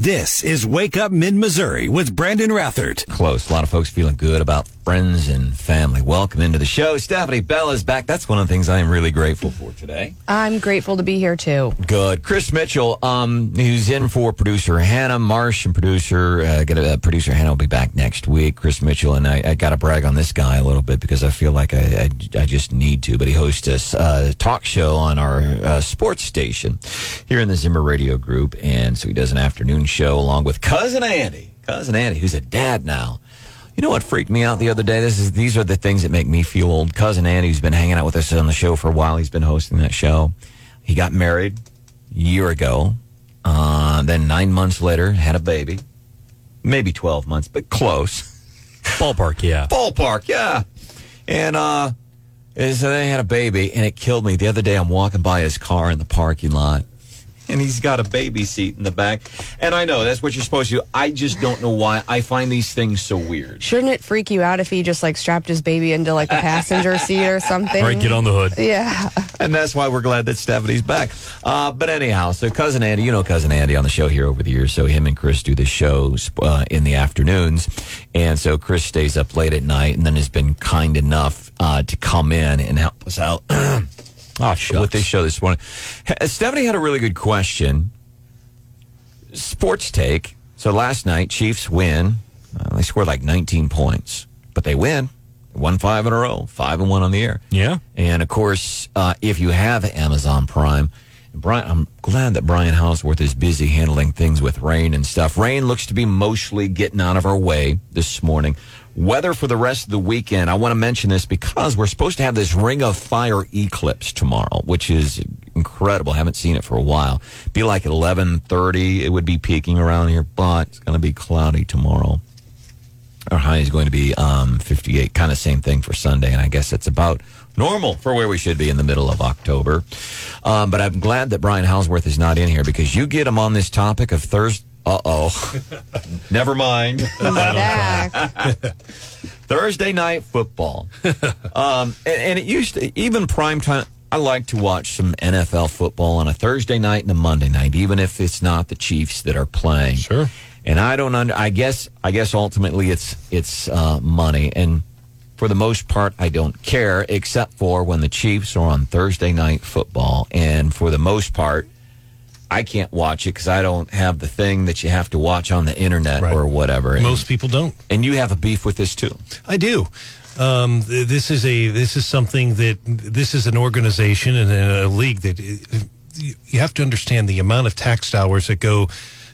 This is Wake Up Mid Missouri with Brandon Rathert. Close. A lot of folks feeling good about friends and family. Welcome into the show. Stephanie Bell is back. That's one of the things I am really grateful for today. I'm grateful to be here too. Good. Chris Mitchell, um, who's in for producer Hannah Marsh and producer, uh, get a, uh, producer Hannah will be back next week. Chris Mitchell and I, I got to brag on this guy a little bit because I feel like I, I, I just need to. But he hosts a uh, talk show on our uh, sports station here in the Zimmer Radio Group, and so he does an afternoon show along with cousin Andy, cousin Andy, who's a dad now. You know what freaked me out the other day? This is these are the things that make me feel old. Cousin Andy, who's been hanging out with us on the show for a while, he's been hosting that show. He got married a year ago. Uh, then nine months later, had a baby. Maybe twelve months, but close. Ballpark, yeah. Ballpark, yeah. And uh, so they had a baby, and it killed me. The other day, I'm walking by his car in the parking lot, and he's got a baby seat in the back. And I know that's what you're supposed to do. I just don't know why. I find these things so weird. Shouldn't it freak you out if he just like strapped his baby into like the passenger seat or something? All right, get on the hood. Yeah. And that's why we're glad that Stephanie's back. Uh, but anyhow, so cousin Andy, you know cousin Andy on the show here over the years. So him and Chris do the shows uh, in the afternoons, and so Chris stays up late at night, and then has been kind enough uh, to come in and help us out. Oh, shucks. with this show this morning. Ha- Stephanie had a really good question. Sports take. So last night, Chiefs win. Uh, they scored like 19 points, but they win. They won five in a row, five and one on the air. Yeah. And of course, uh, if you have Amazon Prime, Brian, I'm glad that Brian Houseworth is busy handling things with rain and stuff. Rain looks to be mostly getting out of our way this morning. Weather for the rest of the weekend. I want to mention this because we're supposed to have this Ring of Fire eclipse tomorrow, which is incredible. Haven't seen it for a while. Be like at 11:30. It would be peaking around here, but it's going to be cloudy tomorrow. Our high is going to be um, 58. Kind of same thing for Sunday, and I guess it's about normal for where we should be in the middle of October. Um, but I'm glad that Brian Houseworth is not in here because you get him on this topic of Thursday. Uh oh. Never mind. He's back. Thursday night football. um, and, and it used to, even prime time, I like to watch some NFL football on a Thursday night and a Monday night, even if it's not the Chiefs that are playing. Sure. And I don't under, I guess, I guess ultimately it's, it's, uh, money. And for the most part, I don't care except for when the Chiefs are on Thursday night football. And for the most part, I can't watch it because I don't have the thing that you have to watch on the internet Right. or whatever. And- Most people don't. and you have a beef with this too. I do. Um, th- this is a this is something that this is an organization and a league that uh, you you have to understand the amount of tax dollars that go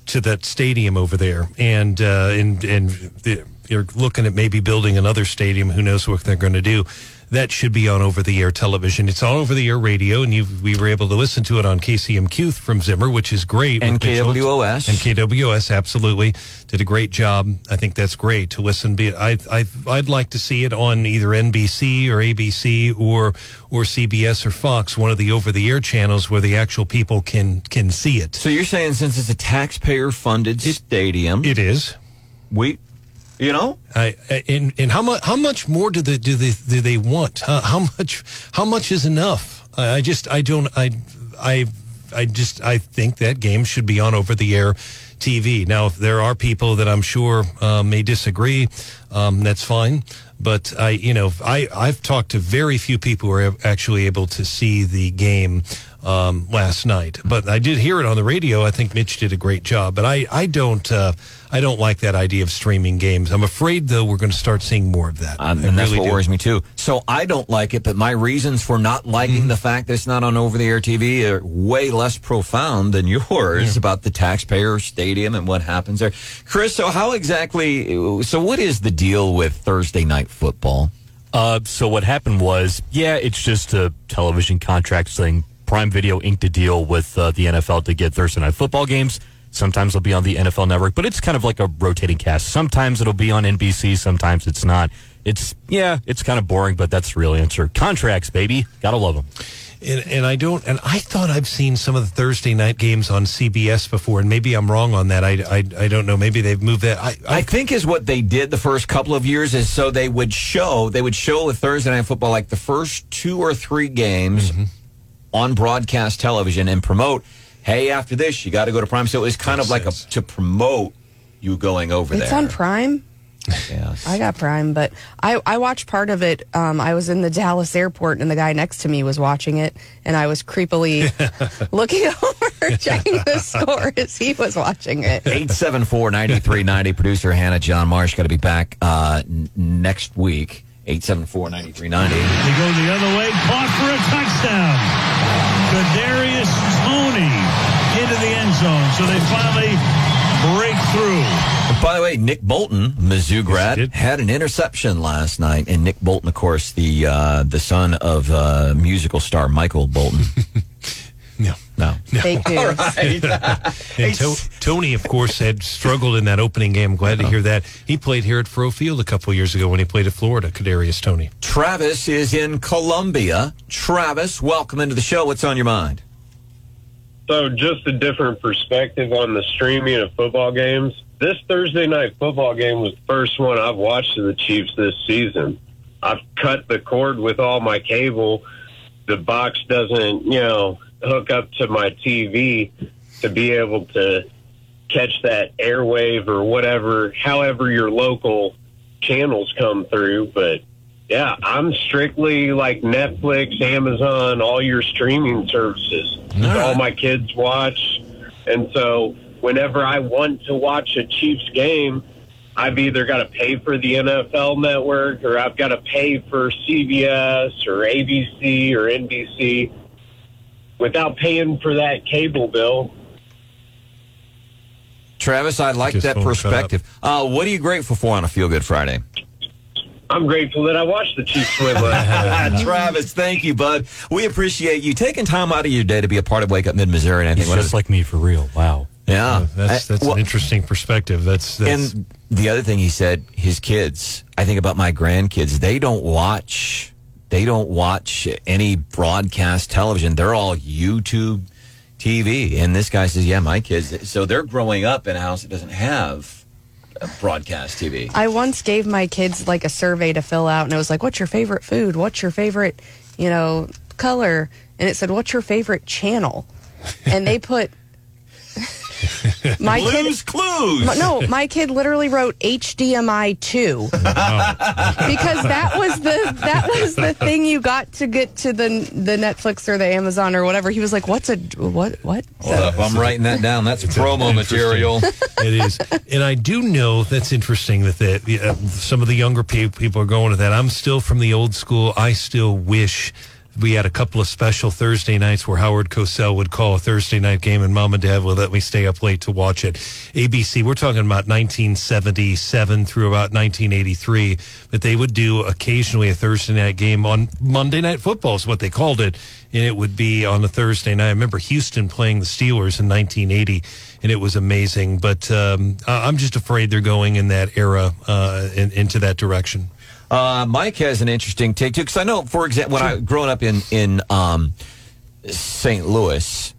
to that stadium over there, and uh, and and the, you're looking at maybe building another stadium. Who knows what they're going to do? That should be on over the air television. It's on over the air radio, and you we were able to listen to it on KCMQ from Zimmer, which is great. And KWOS. And KWOS absolutely did a great job. I think that's great to listen. Be I I I'd like to see it on either NBC or ABC or or CBS or Fox, one of the over the air channels where the actual people can can see it. So you're saying since it's a taxpayer funded stadium, It is. we, you know, I, and and how much how much more do they do they do they want? How, how much how much is enough? I, I just I don't I I I just I think that game should be on over the air TV. Now, if there are people that I'm sure uh, may disagree, um, that's fine. But I, you know, I I've talked to very few people who are actually able to see the game um, last night. But I did hear it on the radio. I think Mitch did a great job. But I I don't uh, I don't like that idea of streaming games. I'm afraid though we're going to start seeing more of that. um, I and that's really what do. worries me too. So I don't like it, but my reasons for not liking Mm-hmm. the fact that it's not on over the air TV are way less profound than yours about the taxpayer stadium and what happens there. Chris, so how exactly? So what is the deal with Thursday night football? Uh, so what happened was, yeah, it's just a television contract thing. Prime Video inked a deal with uh, the NFL to get Thursday night football games. Sometimes it'll be on the NFL Network, but it's kind of like a rotating cast. Sometimes it'll be on NBC, sometimes it's not. It's yeah, it's kind of boring, but that's the real answer. Contracts, baby, gotta love them. And, and I don't. And I thought I've seen some of the Thursday night games on CBS before, and maybe I'm wrong on that. I, I, I don't know. Maybe they've moved that. I, I think is what they did the first couple of years is so they would show they would show with Thursday night football like the first two or three games on broadcast television and promote hey, after this, you got to go to Prime. So it was kind of like a to promote you going over there. It's on Prime. Yes. I got Prime, but I, I watched part of it. Um, I was in the Dallas airport, and the guy next to me was watching it, and I was creepily looking over, checking the score as he was watching it. 874-9390. Producer Hannah John Marsh got to be back uh, n- next week. 874-9390. They go the other way, caught for a touchdown. So they finally break through. By the way, Nick Bolton, Mizzou grad, did. had an interception last night, and Nick Bolton, of course, the uh, the son of uh, musical star Michael Bolton. No. No, Fake news. And to- Toney, of course, had struggled in that opening game. I'm glad to hear that. He played here at Faurot Field a couple years ago when he played at Florida, Kadarius Toney. Travis is in Columbia. Travis, welcome into the show. What's on your mind? So, just a different perspective on the streaming of football games. This Thursday night football game was the first one I've watched of the Chiefs this season. I've cut the cord with all my cable. The box doesn't, you know, hook up to my TV to be able to catch that airwave or whatever, however your local channels come through. But yeah, I'm strictly like Netflix, Amazon, all your streaming services. All my kids watch. And so whenever I want to watch a Chiefs game, I've either got to pay for the NFL network or I've got to pay for CBS or ABC or NBC without paying for that cable bill. Travis, I like Just that perspective. Uh, what are you grateful for on a Feel Good Friday? I'm grateful that I watched the Chiefs win last. Travis, thank you, bud. We appreciate you taking time out of your day to be a part of Wake Up Mid Missouri. And I think He's just like me for real. Wow. yeah, uh, That's I- that's well, an interesting perspective. That's, that's And the other thing he said, his kids. I think about my grandkids. They don't watch. They don't watch any broadcast television. They're all YouTube TV. And this guy says, "Yeah, my kids." So they're growing up in a house that doesn't have a broadcast TV. I once gave my kids like a survey to fill out, and it was like, "What's your favorite food? What's your favorite, you know, color?" And it said, "What's your favorite channel?" And they put my kid. Blues Clues. My- No, my kid literally wrote HDMI two because that was the that was the thing you got to get to the the Netflix or the Amazon or whatever. He was like, "What's a what what?" Hold up, I'm writing that down. That's promo material. it is. And I do know that's interesting that the, uh, some of the younger pe- people are going to that. I'm still from the old school. I still wish we had a couple of special Thursday nights where Howard Cosell would call a Thursday night game and mom and dad would let me stay up late to watch it. ABC, we're talking about 1977 through about 1983, but they would do occasionally a Thursday night game on Monday Night Football is what they called it. And it would be on a Thursday night. I remember Houston playing the Steelers in 1980 and it was amazing. But um, I'm just afraid they're going in that era, uh, in, into that direction. Uh, Mike has an interesting take too, because I know, for example, when I growing up in in um, St. Louis,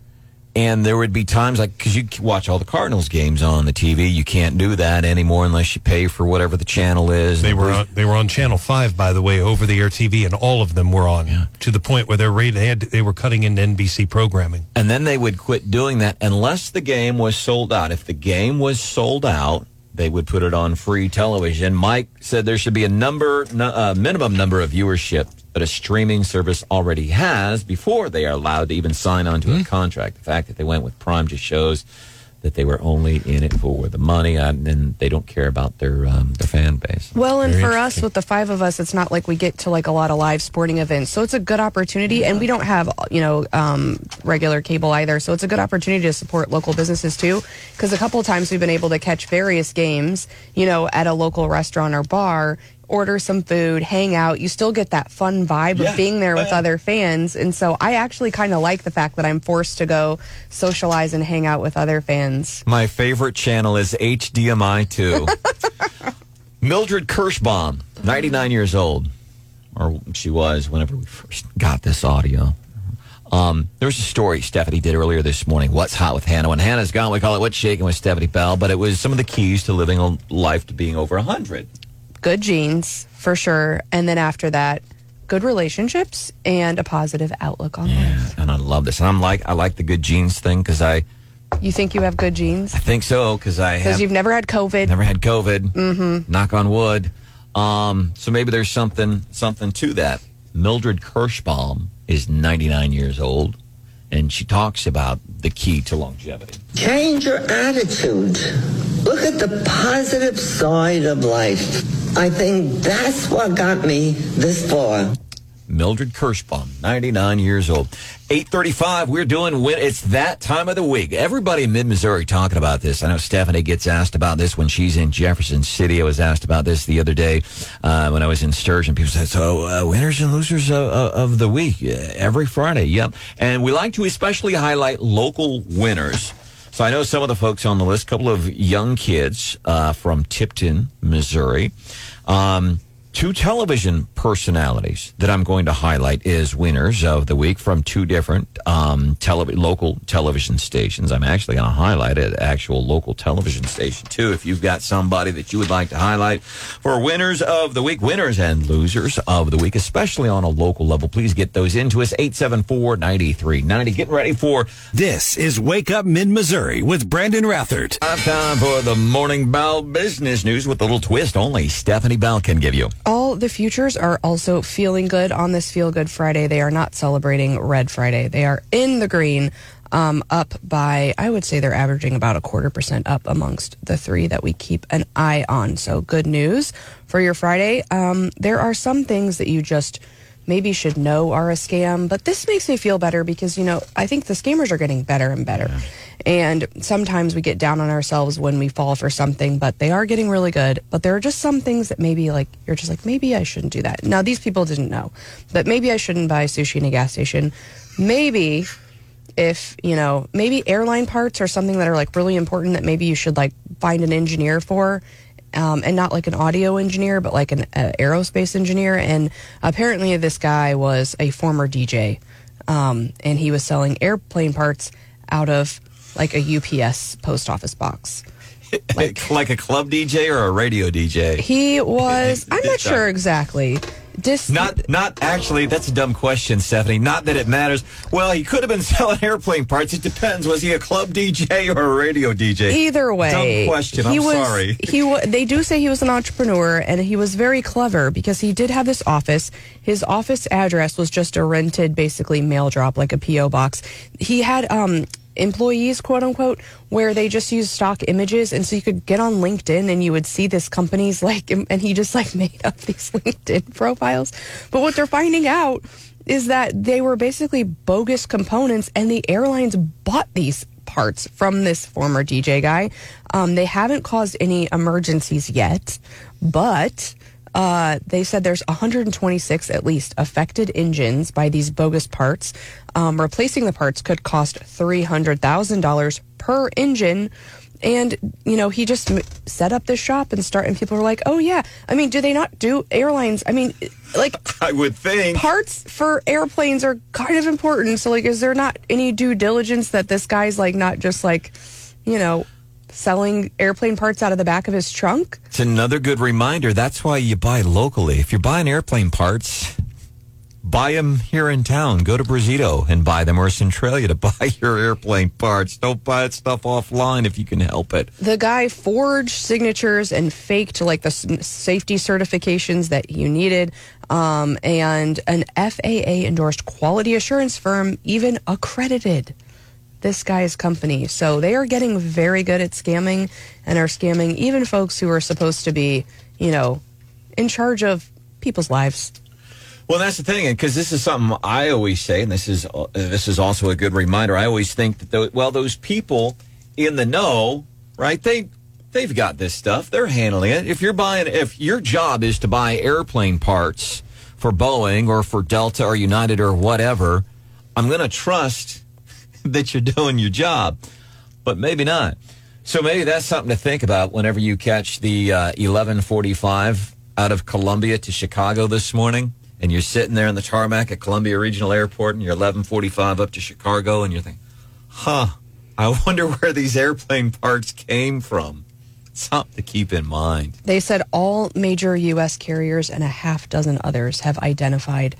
and there would be times like because you watch all the Cardinals games on the TV, you can't do that anymore unless you pay for whatever the channel is. They were on, they were on Channel Five, by the way, over the air TV, and all of them were on to the point where they're. They had they were cutting into NBC programming. and then they would quit doing that unless the game was sold out. If the game was sold out, they would put it on free television. Mike said there should be a number, nu- uh, minimum number of viewership that a streaming service already has before they are allowed to even sign on to a contract. The fact that they went with Prime just shows that they were only in it for the money, and they don't care about their um, their fan base. Well, and Very for us, with the five of us, it's not like we get to like a lot of live sporting events. So it's a good opportunity. And we don't have, you know, um, regular cable either. So it's a good opportunity to support local businesses too. Because a couple of times we've been able to catch various games, you know, at a local restaurant or bar, order some food, hang out. You still get that fun vibe Yeah. of being there Oh, with yeah. other fans. And so I actually kind of like the fact that I'm forced to go socialize and hang out with other fans. My favorite channel is HDMI 2. Mildred Kirschbaum, 99 years old, or she was whenever we first got this audio. Um, there was a story Stephanie did earlier this morning. What's hot with Hannah? When Hannah's gone, we call it What's Shaking with Stephanie Bell, but it was some of the keys to living a life to being over 100. Good genes for sure and then after that good relationships and a positive outlook on life. And I love this. And I'm like, I like the good genes thing because I, You think you have good genes? I think so because I Because you've never had COVID. never had COVID. Mm-hmm. Knock on wood. Um, so maybe there's something something to that. Mildred Kirschbaum is 99 years old, and she talks about the key to longevity. Change your attitude. Look at the positive side of life. I think that's what got me this far. Mildred Kirschbaum, 99 years old. 835, we're doing, win- it's that time of the week. Everybody in mid-Missouri talking about this. I know Stephanie gets asked about this when she's in Jefferson City. I was asked about this the other day uh, when I was in Sturgeon. People said, so uh, winners and losers of, of of the week uh, every Friday. Yep. And we like to especially highlight local winners. So I know some of the folks on the list, a couple of young kids uh, from Tipton, Missouri. Um, two television personalities that I'm going to highlight as winners of the week from two different um, tele- local television stations. I'm actually going to highlight an actual local television station too. If you've got somebody that you would like to highlight for winners of the week, winners and losers of the week, especially on a local level, please get those into us. 874-9390. Getting ready for This is Wake Up Mid Missouri with Brandon Rathert. time for the morning Bell business news with a little twist only Stephanie Bell can give you. All the futures are also feeling good on this Feel Good Friday. They are not celebrating Red Friday. They are in the green, um, up by, I would say they're averaging about a quarter percent up amongst the three that we keep an eye on. So good news for your Friday. Um, there are some things that you just maybe should know are a scam, but this makes me feel better because, you know, I think the scammers are getting better and better. And sometimes we get down on ourselves when we fall for something, but they are getting really good. But there are just some things that maybe like you're just like, maybe I shouldn't do that. Now, these people didn't know, but maybe I shouldn't buy sushi in a gas station. Maybe if, you know, maybe airline parts are something that are like really important that maybe you should like find an engineer for um, and not like an audio engineer, but like an uh, aerospace engineer. And apparently, this guy was a former DJ, um, and he was selling airplane parts out of like a UPS post office box. Like, like a club DJ or a radio DJ? He was, I'm not sure exactly. Dis- Not, not actually. That's a dumb question, Stephanie. Not that it matters. Well, he could have been selling airplane parts. It depends. Was he a club DJ or a radio DJ? Either way, Dumb question. He I'm was, sorry. He wa- they do say he was an entrepreneur, and he was very clever because he did have this office. His office address was just a rented, basically mail drop, like a PO box. He had um, employees, quote unquote, where they just use stock images, and so you could get on LinkedIn and you would see this company's like, and he just like made up these LinkedIn profiles. But what they're finding out is that they were basically bogus components, and the airlines bought these parts from this former DJ guy. Um, they haven't caused any emergencies yet, but uh, they said there's 126 at least affected engines by these bogus parts. Um, replacing the parts could cost $300,000 per engine. And, you know, he just set up this shop and start, and people were like, oh, yeah. I mean, do they not do airlines? I mean, like, I would think. parts for airplanes are kind of important. So, like, is there not any due diligence that this guy's like not just like, you know, selling airplane parts out of the back of his trunk? It's another good reminder. That's why you buy locally. If you're buying airplane parts, buy them here in town. Go to Brazito and buy them or Centralia to buy your airplane parts. Don't buy stuff offline if you can help it. The guy forged signatures and faked like the safety certifications that you needed. Um, and an FAA endorsed quality assurance firm even accredited this guy's company. So they are getting very good at scamming and are scamming even folks who are supposed to be, you know, in charge of people's lives. Well, that's the thing, because this is something I always say, and this is uh, this is also a good reminder. I always think that well, those people in the know, right? They they've got this stuff. They're handling it. If you're buying, if your job is to buy airplane parts for Boeing or for Delta or United or whatever, I'm going to trust that you're doing your job, but maybe not. So maybe that's something to think about whenever you catch the uh, 1145 out of Columbia to Chicago this morning, and you're sitting there in the tarmac at Columbia Regional Airport, and you're 1145 up to Chicago, and you're thinking, huh, I wonder where these airplane parts came from. Something to keep in mind. They said all major U.S. carriers and a half dozen others have identified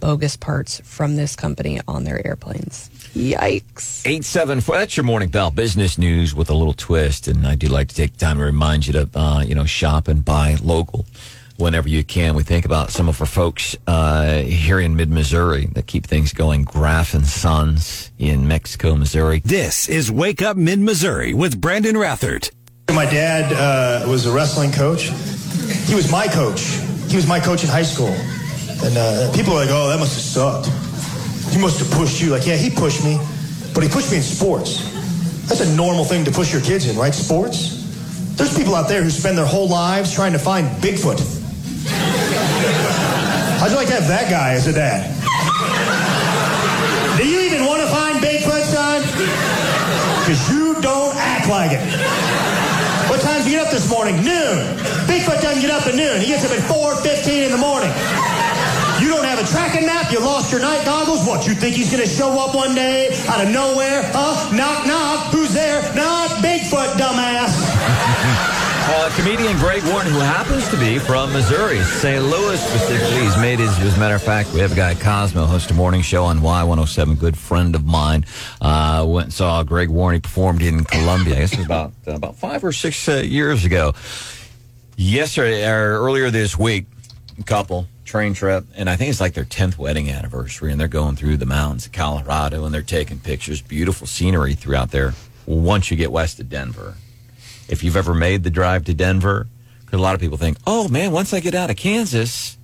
bogus parts from this company on their airplanes. Yikes. 874, that's your morning bell business news with a little twist. And I do like to take time to remind you to, uh, you know, shop and buy local whenever you can. We think about some of our folks uh, here in mid Missouri that keep things going. Graf and Sons in Mexico, Missouri. This is Wake Up Mid Missouri with Brandon Rathert. My dad uh, was a wrestling coach. He was my coach. He was my coach in high school. And uh, people are like, oh, that must have sucked. He must have pushed you. Like, yeah, he pushed me, but he pushed me in sports. That's a normal thing to push your kids in, right? Sports. There's people out there who spend their whole lives trying to find Bigfoot. How'd you like to have that guy as a dad? Do you even want to find Bigfoot, son? Because you don't act like it. What time did you get up this morning? Noon. Bigfoot doesn't get up at noon. He gets up at 4.15 in the morning. You don't have a tracking map. You lost your night goggles. What, you think he's going to show up one day out of nowhere? Huh? Knock, knock. Who's there? Not Bigfoot, dumbass. Uh, comedian Greg Warren, who happens to be from Missouri, St. Louis specifically. He's made his, as a matter of fact, we have a guy, Cosmo, host a morning show on Y107, good friend of mine. Uh, went and saw Greg Warren. He performed in Columbia. I guess it was about, uh, about five or six uh, years ago. Yesterday, or earlier this week, couple train trip, and I think it's like their 10th wedding anniversary, and they're going through the mountains of Colorado and they're taking pictures. Beautiful scenery throughout there once you get west of Denver if you've ever made the drive to Denver. Because a lot of people think, oh man, once I get out of Kansas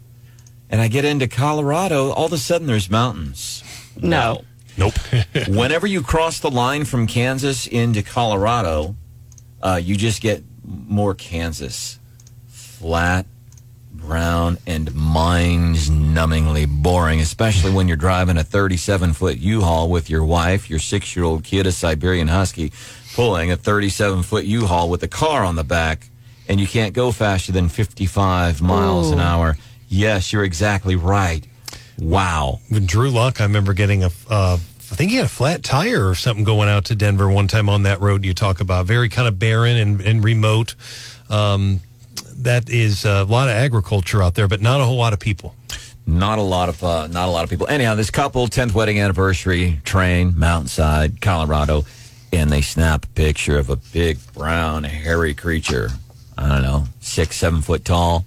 and I get into Colorado, all of a sudden there's mountains. No. Nope. Whenever you cross the line from Kansas into Colorado, uh, you just get more Kansas. Flat, brown, and mind-numbingly boring, especially when you're driving a 37 foot U Haul with your wife, your six year old kid, a Siberian Husky, pulling a 37 foot U Haul with a car on the back, and you can't go faster than 55 miles an hour. Yes, you're exactly right. Wow. With Drew Luck, I remember getting a, uh, I think he had a flat tire or something going out to Denver one time on that road you talk about. Very kind of barren and, and remote. Um, that is a lot of agriculture out there, but not a whole lot of people. Not a lot of uh, not a lot of people. Anyhow, this couple, 10th wedding anniversary, train, mountainside, Colorado, and they snap a picture of a big brown hairy creature. I don't know, six, seven foot tall.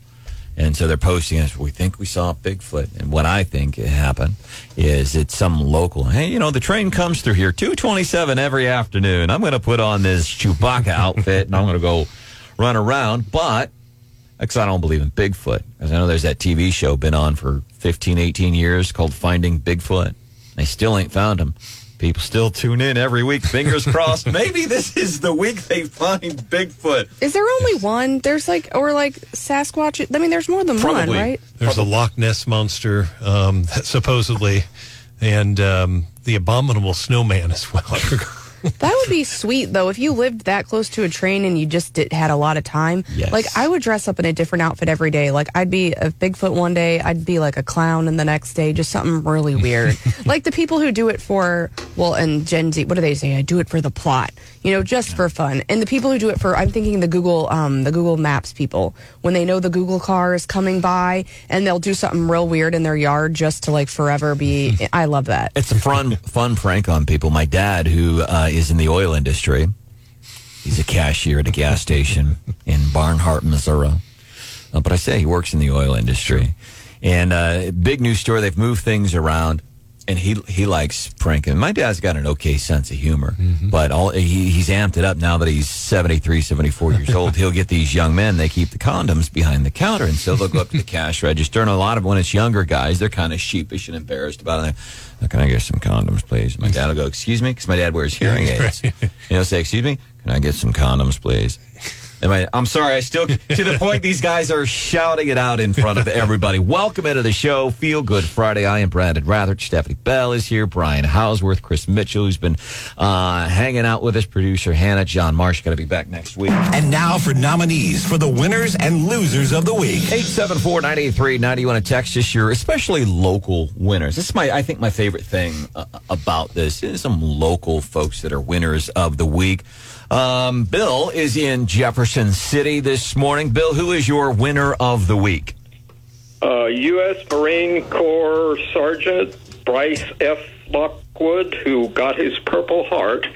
And so they're posting us. We think we saw a Bigfoot. And what I think happened is it's some local. Hey, you know, the train comes through here 227 every afternoon. I'm going to put on this Chewbacca outfit and I'm going to go run around. But because I don't believe in Bigfoot. Because I know there's that TV show been on for 15, 18 years called Finding Bigfoot. They still ain't found him. People still tune in every week. Fingers crossed. Maybe this is the week they find Bigfoot. Is there only one? There's like, or like Sasquatch. I mean, there's more than Probably. one, right? There's a Loch Ness monster, um, supposedly, and um, the abominable snowman as well. That would be sweet though. If you lived that close to a train and you just did, had a lot of time, Yes. like I would dress up in a different outfit every day. Like I'd be a Bigfoot one day, I'd be like a clown, and the next day just something really weird. like the people who do it for well, and Gen Z, what do they say? I do it for the plot, you know, just for fun. And the people who do it for, I'm thinking the Google, um, the Google Maps people when they know the Google car is coming by and they'll do something real weird in their yard just to like forever be. I love that. It's a fun, fun prank on people. My dad, who uh, is in the oil industry, he's a cashier at a gas station in Barnhart, Missouri. Uh, but I say he works in the oil industry. And uh, big news story. They've moved things around, and he he likes pranking. My dad's got an okay sense of humor, mm-hmm. but all he, he's amped it up now that he's 73, 74 years old. He'll get these young men. They keep the condoms behind the counter, and so they'll go up to the cash register. And a lot of when it's younger guys, they're kind of sheepish and embarrassed about it. They're, Can I get some condoms, please? My dad will go, "Excuse me," because my dad wears hearing aids. You know, say, "Excuse me, can I get some condoms, please?" Am I, I'm sorry. I still to the point. These guys are shouting it out in front of everybody. Welcome into the show. Feel Good Friday. I am Brandon Rathert. Stephanie Bell is here. Brian Houseworth, Chris Mitchell, who's been uh, hanging out with us. Producer Hannah, John Marsh, going to be back next week. And now for nominees for the winners and losers of the week. 874-983-90. You want to text us your especially local winners. This is my, I think my favorite thing uh, about this is some local folks that are winners of the week. Um, Bill is in Jefferson City this morning. Bill, who is your winner of the week? Uh, U.S. Marine Corps Sergeant Bryce F. Lockwood, who got his Purple Heart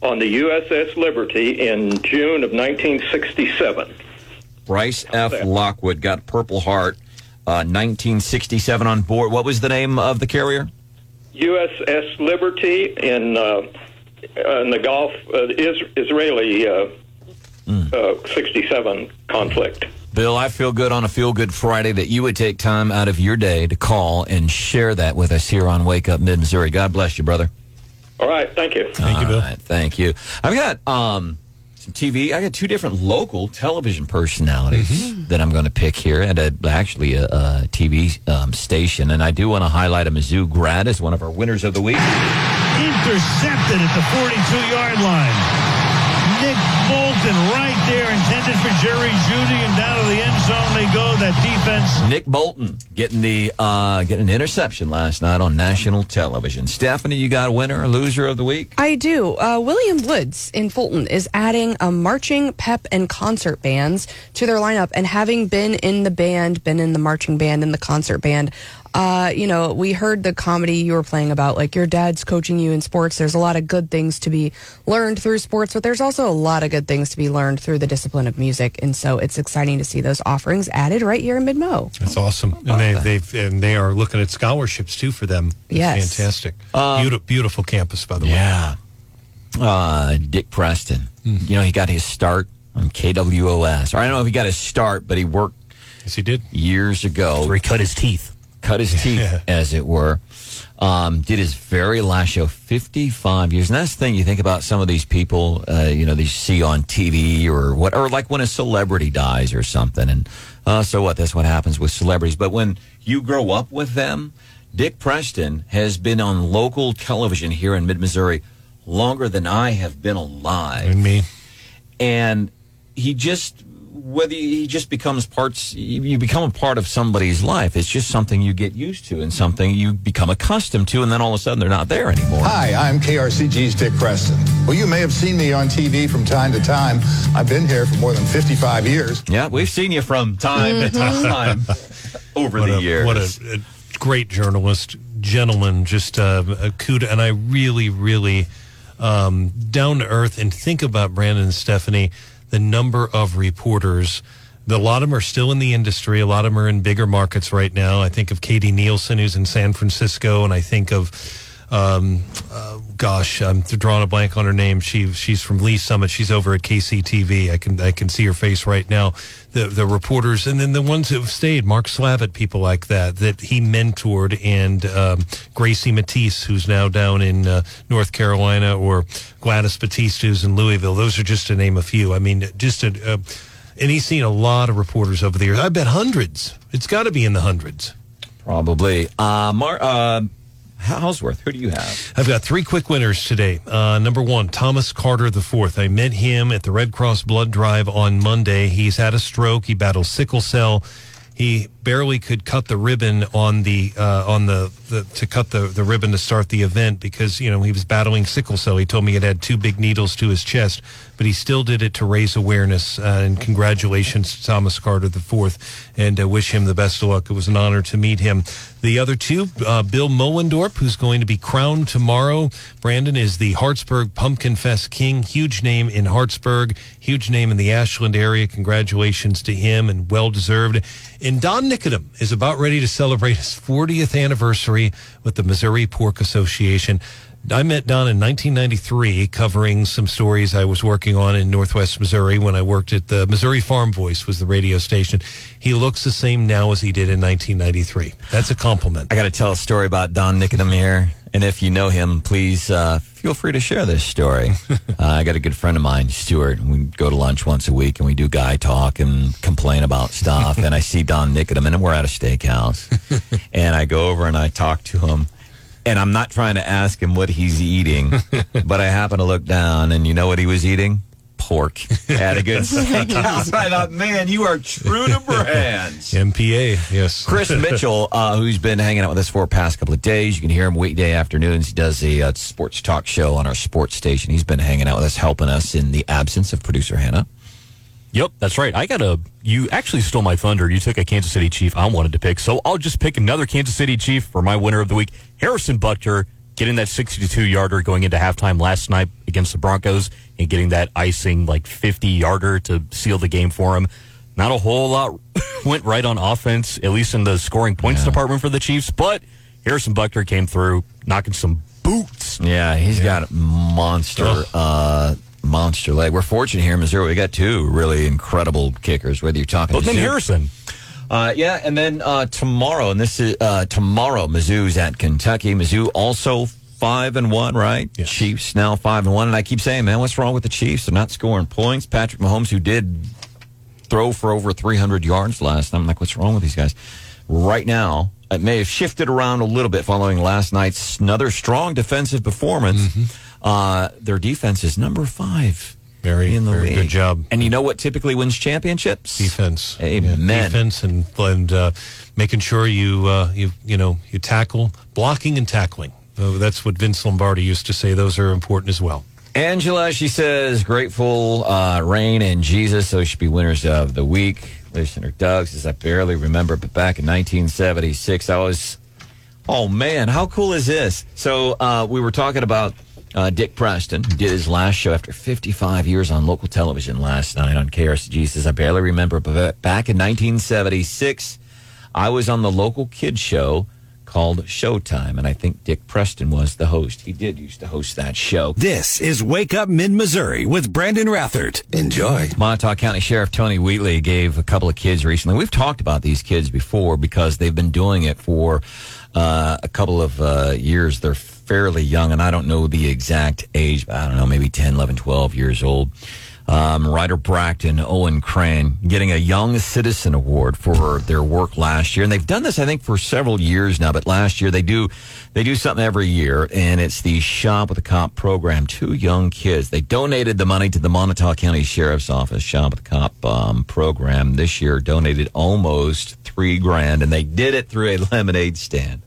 on the USS Liberty in June of 1967. Bryce F. Lockwood got Purple Heart, uh, 1967 on board. What was the name of the carrier? USS Liberty in, uh, in the Gulf, uh, is, Israeli uh, uh, 67 conflict. Bill, I feel good on a Feel Good Friday that you would take time out of your day to call and share that with us here on Wake Up Mid Missouri. God bless you, brother. All right, thank you. Thank you, Bill. All right, thank you. I've got um, some TV. I got two different local television personalities Mm-hmm. that I'm going to pick here at a, actually a, a TV um, station, and I do want to highlight a Mizzou grad as one of our winners of the week. Intercepted at the 42 yard line. Nick Bolton right there, intended for Jerry Jeudy, and down to the end zone they go. That defense. Nick Bolton getting the uh, getting an interception last night on national television. Stephanie, you got a winner or loser of the week? I do. Uh, William Woods in Fulton is adding a marching, pep, and concert bands to their lineup. And having been in the band, been in the marching band, and the concert band, uh, you know, we heard the comedy you were playing about, like your dad's coaching you in sports. There's a lot of good things to be learned through sports, but there's also a lot of good things to be learned through the discipline of music. And so it's exciting to see those offerings added right here in Midmo. That's awesome, and they they've and they are looking at scholarships too for them. It's Yes. fantastic. beautiful, beautiful campus, by the way. Yeah. Uh, Dick Preston. You know, he got his start on KWOS. Or I don't know if he got his start, but he worked Yes, he did. years ago. Where he cut his teeth. Cut his teeth, Yeah. as it were. Um, did his very last show, 55 years. And that's the thing you think about some of these people, uh, you know, they see on TV or what, or like when a celebrity dies or something. And uh, so what? That's what happens with celebrities. But when you grow up with them, Dick Preston has been on local television here in mid Missouri longer than I have been alive And me. and he just whether he just becomes parts you you become a part of somebody's life it's just something you get used to and something you become accustomed to and then all of a sudden they're not there anymore Hi, I'm KRCG's Dick Preston. Well, you may have seen me on TV from time to time. I've been here for more than 55 years. yeah we've seen you from time to time over What the a, years what a, a great journalist, gentleman, just uh, a kudos. And I really, really um, down to earth. And think about Brandon and Stephanie, the number of reporters. A lot of them are still in the industry. A lot of them are in bigger markets right now. I think of Katie Nielsen, who's in San Francisco, and I think of um, uh, gosh, I'm drawing a blank on her name. She she's from Lee Summit. She's over at KCTV. I can I can see her face right now. The the reporters and then the ones who have stayed, Mark Slavitt, people like that that he mentored, and um, Gracie Matisse, who's now down in uh, North Carolina, or Gladys Batiste, who's in Louisville. Those are just to name a few. I mean, just a. Uh, and he's seen a lot of reporters over the years. I bet hundreds. It's got to be in the hundreds. probably uh, Mar- uh, Houseworth who do you have I've got three quick winners today. Uh, number one, Thomas Carter IV. I met him at the Red Cross Blood Drive on Monday. He's had a stroke. He battles sickle cell. He barely could cut the ribbon on the uh, on the, the to cut the, the ribbon to start the event because you know he was battling sickle cell. He told me it had two big needles to his chest, but he still did it to raise awareness. Uh, and congratulations to Thomas Carter IV, and uh, wish him the best of luck. It was an honor to meet him. The other two, uh, Bill Mollendorp, who's going to be crowned tomorrow. Brandon is the Hartsburg Pumpkin Fest King. Huge name in Hartsburg, huge name in the Ashland area. Congratulations to him and well deserved. And Don Nikodim is about ready to celebrate his 40th anniversary with the Missouri Pork Association. I met Don in 1993 covering some stories I was working on in Northwest Missouri when I worked at the Missouri Farm Voice was the radio station. He looks the same now as he did in 1993. That's a compliment. I got to tell a story about Don Nikodim here. And if you know him, please uh, feel free to share this story. uh, I got a good friend of mine, Stuart. We go to lunch once a week and we do guy talk and complain about stuff. and I see Don Nikodim and we're at a steakhouse. and I go over and I talk to him. And I'm not trying to ask him what he's eating, but I happen to look down and you know what he was eating? Pork at a good steakhouse. I thought, man, you are true to brands. MPA, yes. Chris Mitchell, uh, who's been hanging out with us for the past couple of days. You can hear him weekday afternoons. He does a uh, sports talk show on our sports station. He's been hanging out with us, helping us in the absence of producer Hannah. Yep, that's right. I got a. You actually stole my thunder. You took a Kansas City Chief I wanted to pick, so I'll just pick another Kansas City Chief for my winner of the week. Harrison Butker getting that 62 yarder going into halftime last night against the Broncos and getting that icing like 50 yarder to seal the game for him. Not a whole lot went right on offense, at least in the scoring points department for the Chiefs, but Harrison Butker came through knocking some boots. Yeah, he's got a monster, uh, monster leg. We're fortunate here in Missouri. We got two really incredible kickers. Whether you're talking But then Harrison. Uh, yeah, and then uh, tomorrow, and this is uh, tomorrow. Mizzou's at Kentucky. Mizzou also five and one, right? Chiefs now five and one, and I keep saying, man, what's wrong with the Chiefs? They're not scoring points. Patrick Mahomes, who did throw for over 300 yards last time, I'm like, what's wrong with these guys? Right now, it may have shifted around a little bit following last night's another strong defensive performance. Uh, their defense is number five. Very, in the very league. good job. And you know what typically wins championships? Defense. Amen. Yeah, defense and and uh, making sure you uh, you you know you tackle blocking and tackling. Uh, that's what Vince Lombardi used to say. Those are important as well. Angela, she says, grateful, uh, Rain and Jesus, those should be winners of the week. Listener Doug says, I barely remember, but back in 1976, I was, oh man, how cool is this? So uh, we were talking about uh, Dick Preston, who did his last show after 55 years on local television last night on KRCG. He says, I barely remember, but back in 1976, I was on the local kids show called Showtime, and I think Dick Preston was the host. He did used to host that show. This is Wake Up Mid Missouri with Brandon Rathert. Enjoy. Moniteau County Sheriff Tony Wheatley gave a couple of kids recently. We've talked about these kids before because they've been doing it for uh, a couple of uh, years. They're fairly young, and I don't know the exact age, but I don't know, maybe 10, 11, 12 years old. Um, Ryder Owen Crane, getting a Young Citizen Award for their work last year, and they've done this, I think, for several years now. But last year they do they do something every year, and it's the Shop with a Cop program. Two young kids. They donated the money to the Moniteau County Sheriff's Office Shop with a Cop um, program this year. Donated almost three grand, and they did it through a lemonade stand,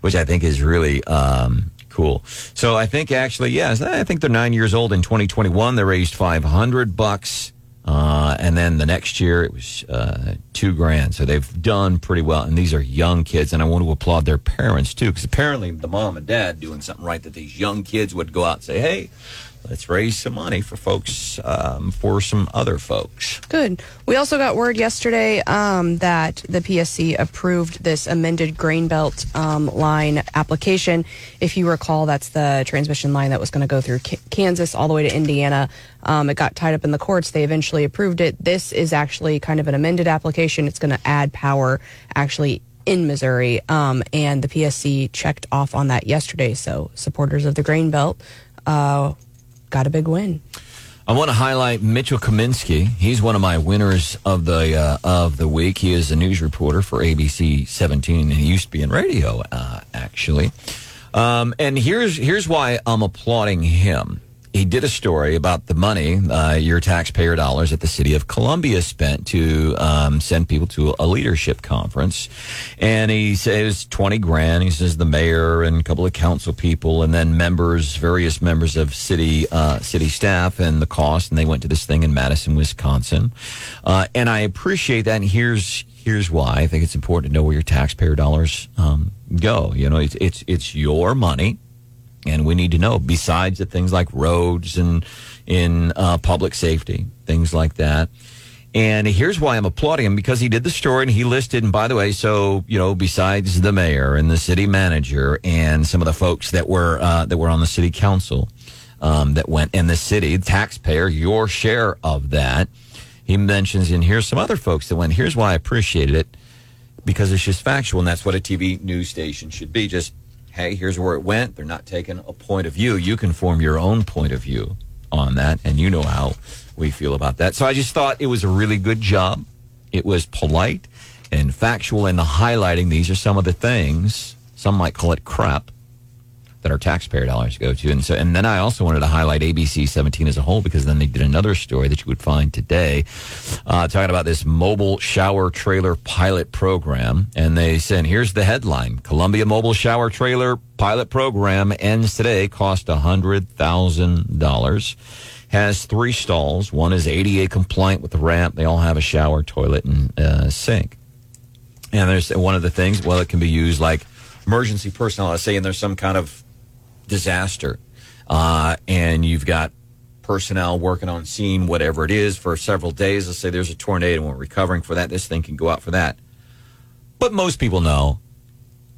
which I think is really. Um, Cool. So I think actually, yes, I think they're nine years old in 2021. They raised 500 bucks. Uh, and then the next year it was uh, two grand. So they've done pretty well. And these are young kids. And I want to applaud their parents too, because apparently the mom and dad doing something right that these young kids would go out and say, hey, let's raise some money for folks, um, for some other folks. Good. We also got word yesterday um, that the PSC approved this amended grain belt um, line application. If you recall, that's the transmission line that was going to go through K- Kansas all the way to Indiana. Um, it got tied up in the courts. They eventually approved it. This is actually kind of an amended application. It's going to add power actually in Missouri. Um, and the PSC checked off on that yesterday. So supporters of the grain belt uh, got a big win. I want to highlight Mitchell Kaminsky. He's one of my winners of the uh, of the week. He is a news reporter for ABC 17, and he used to be in radio, uh, actually. Um, and here's here's why I'm applauding him. He did a story about the money uh, your taxpayer dollars at the city of Columbia spent to um, send people to a leadership conference, and he says twenty grand. He says the mayor and a couple of council people, and then members, various members of city uh, city staff, and the cost. And they went to this thing in Madison, Wisconsin, uh, and I appreciate that. And here's here's why I think it's important to know where your taxpayer dollars um, go. You know, it's it's it's your money and we need to know besides the things like roads and in uh, public safety things like that. And here's why i'm applauding him because he did the story and he listed and by the way so you know besides the mayor and the city manager and some of the folks that were uh, that were on the city council um, that went in the city taxpayer your share of that he mentions and here's some other folks that went here's why i appreciated it because it's just factual and that's what a tv news station should be just hey, here's where it went. They're not taking a point of view. You can form your own point of view on that, and you know how we feel about that. So I just thought it was a really good job. It was polite and factual in the highlighting. These are some of the things, some might call it crap, that our taxpayer dollars go to. And so, and then I also wanted to highlight ABC 17 as a whole because then they did another story that you would find today, uh, talking about this mobile shower trailer pilot program. And they said, here's the headline: Columbia Mobile Shower Trailer Pilot Program ends today. Cost hundred thousand dollars. Has three stalls. One is ADA compliant with the ramp. They all have a shower, toilet, and uh, sink. And there's one of the things. Well, it can be used like emergency personnel. Let's say, and there's some kind of disaster, uh, and you've got personnel working on scene, whatever it is, for several days. Let's say there's a tornado and we're recovering for that. This thing can go out for that. But most people know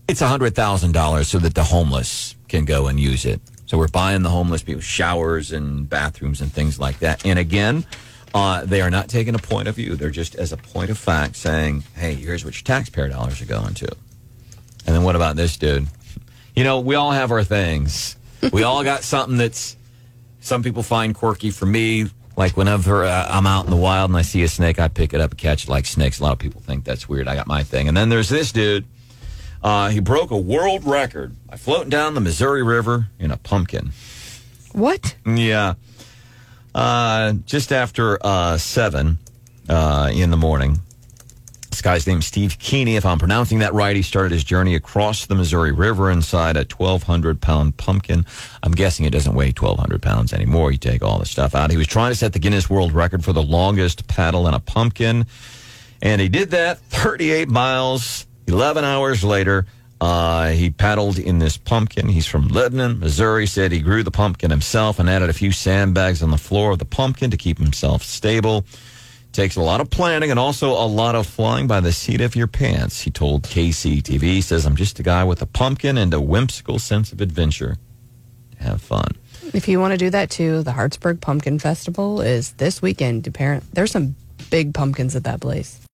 it's $100,000 so that the homeless can go and use it. So we're buying the homeless people showers and bathrooms and things like that. And again, uh, they are not taking a point of view. They're just as a point of fact saying, hey, here's what your taxpayer dollars are going to. And then what about this dude? You know, we all have our things. We all got something that's some people find quirky. For me, like whenever uh, I'm out in the wild and I see a snake, I pick it up and catch it like snakes. A lot of people think that's weird. I got my thing. And then there's this dude. Uh, he broke a world record by floating down the Missouri River in a pumpkin. What? Yeah. Uh, just after uh, 7 uh, in the morning. This guy's name's Steve Kueny. If I'm pronouncing that right, he started his journey across the Missouri River inside a 1,200 pound pumpkin. I'm guessing it doesn't weigh 1,200 pounds anymore. You take all the stuff out. He was trying to set the Guinness World Record for the longest paddle in a pumpkin. And he did that 38 miles, 11 hours later. Uh, he paddled in this pumpkin. He's from Lebanon, Missouri. Said he grew the pumpkin himself and added a few sandbags on the floor of the pumpkin to keep himself stable. Takes a lot of planning and also a lot of flying by the seat of your pants. He told KCTV. He says, "I'm just a guy with a pumpkin and a whimsical sense of adventure. Have fun." If you want to do that too, the Hartsburg Pumpkin Festival is this weekend. Apparent there's some big pumpkins at that place.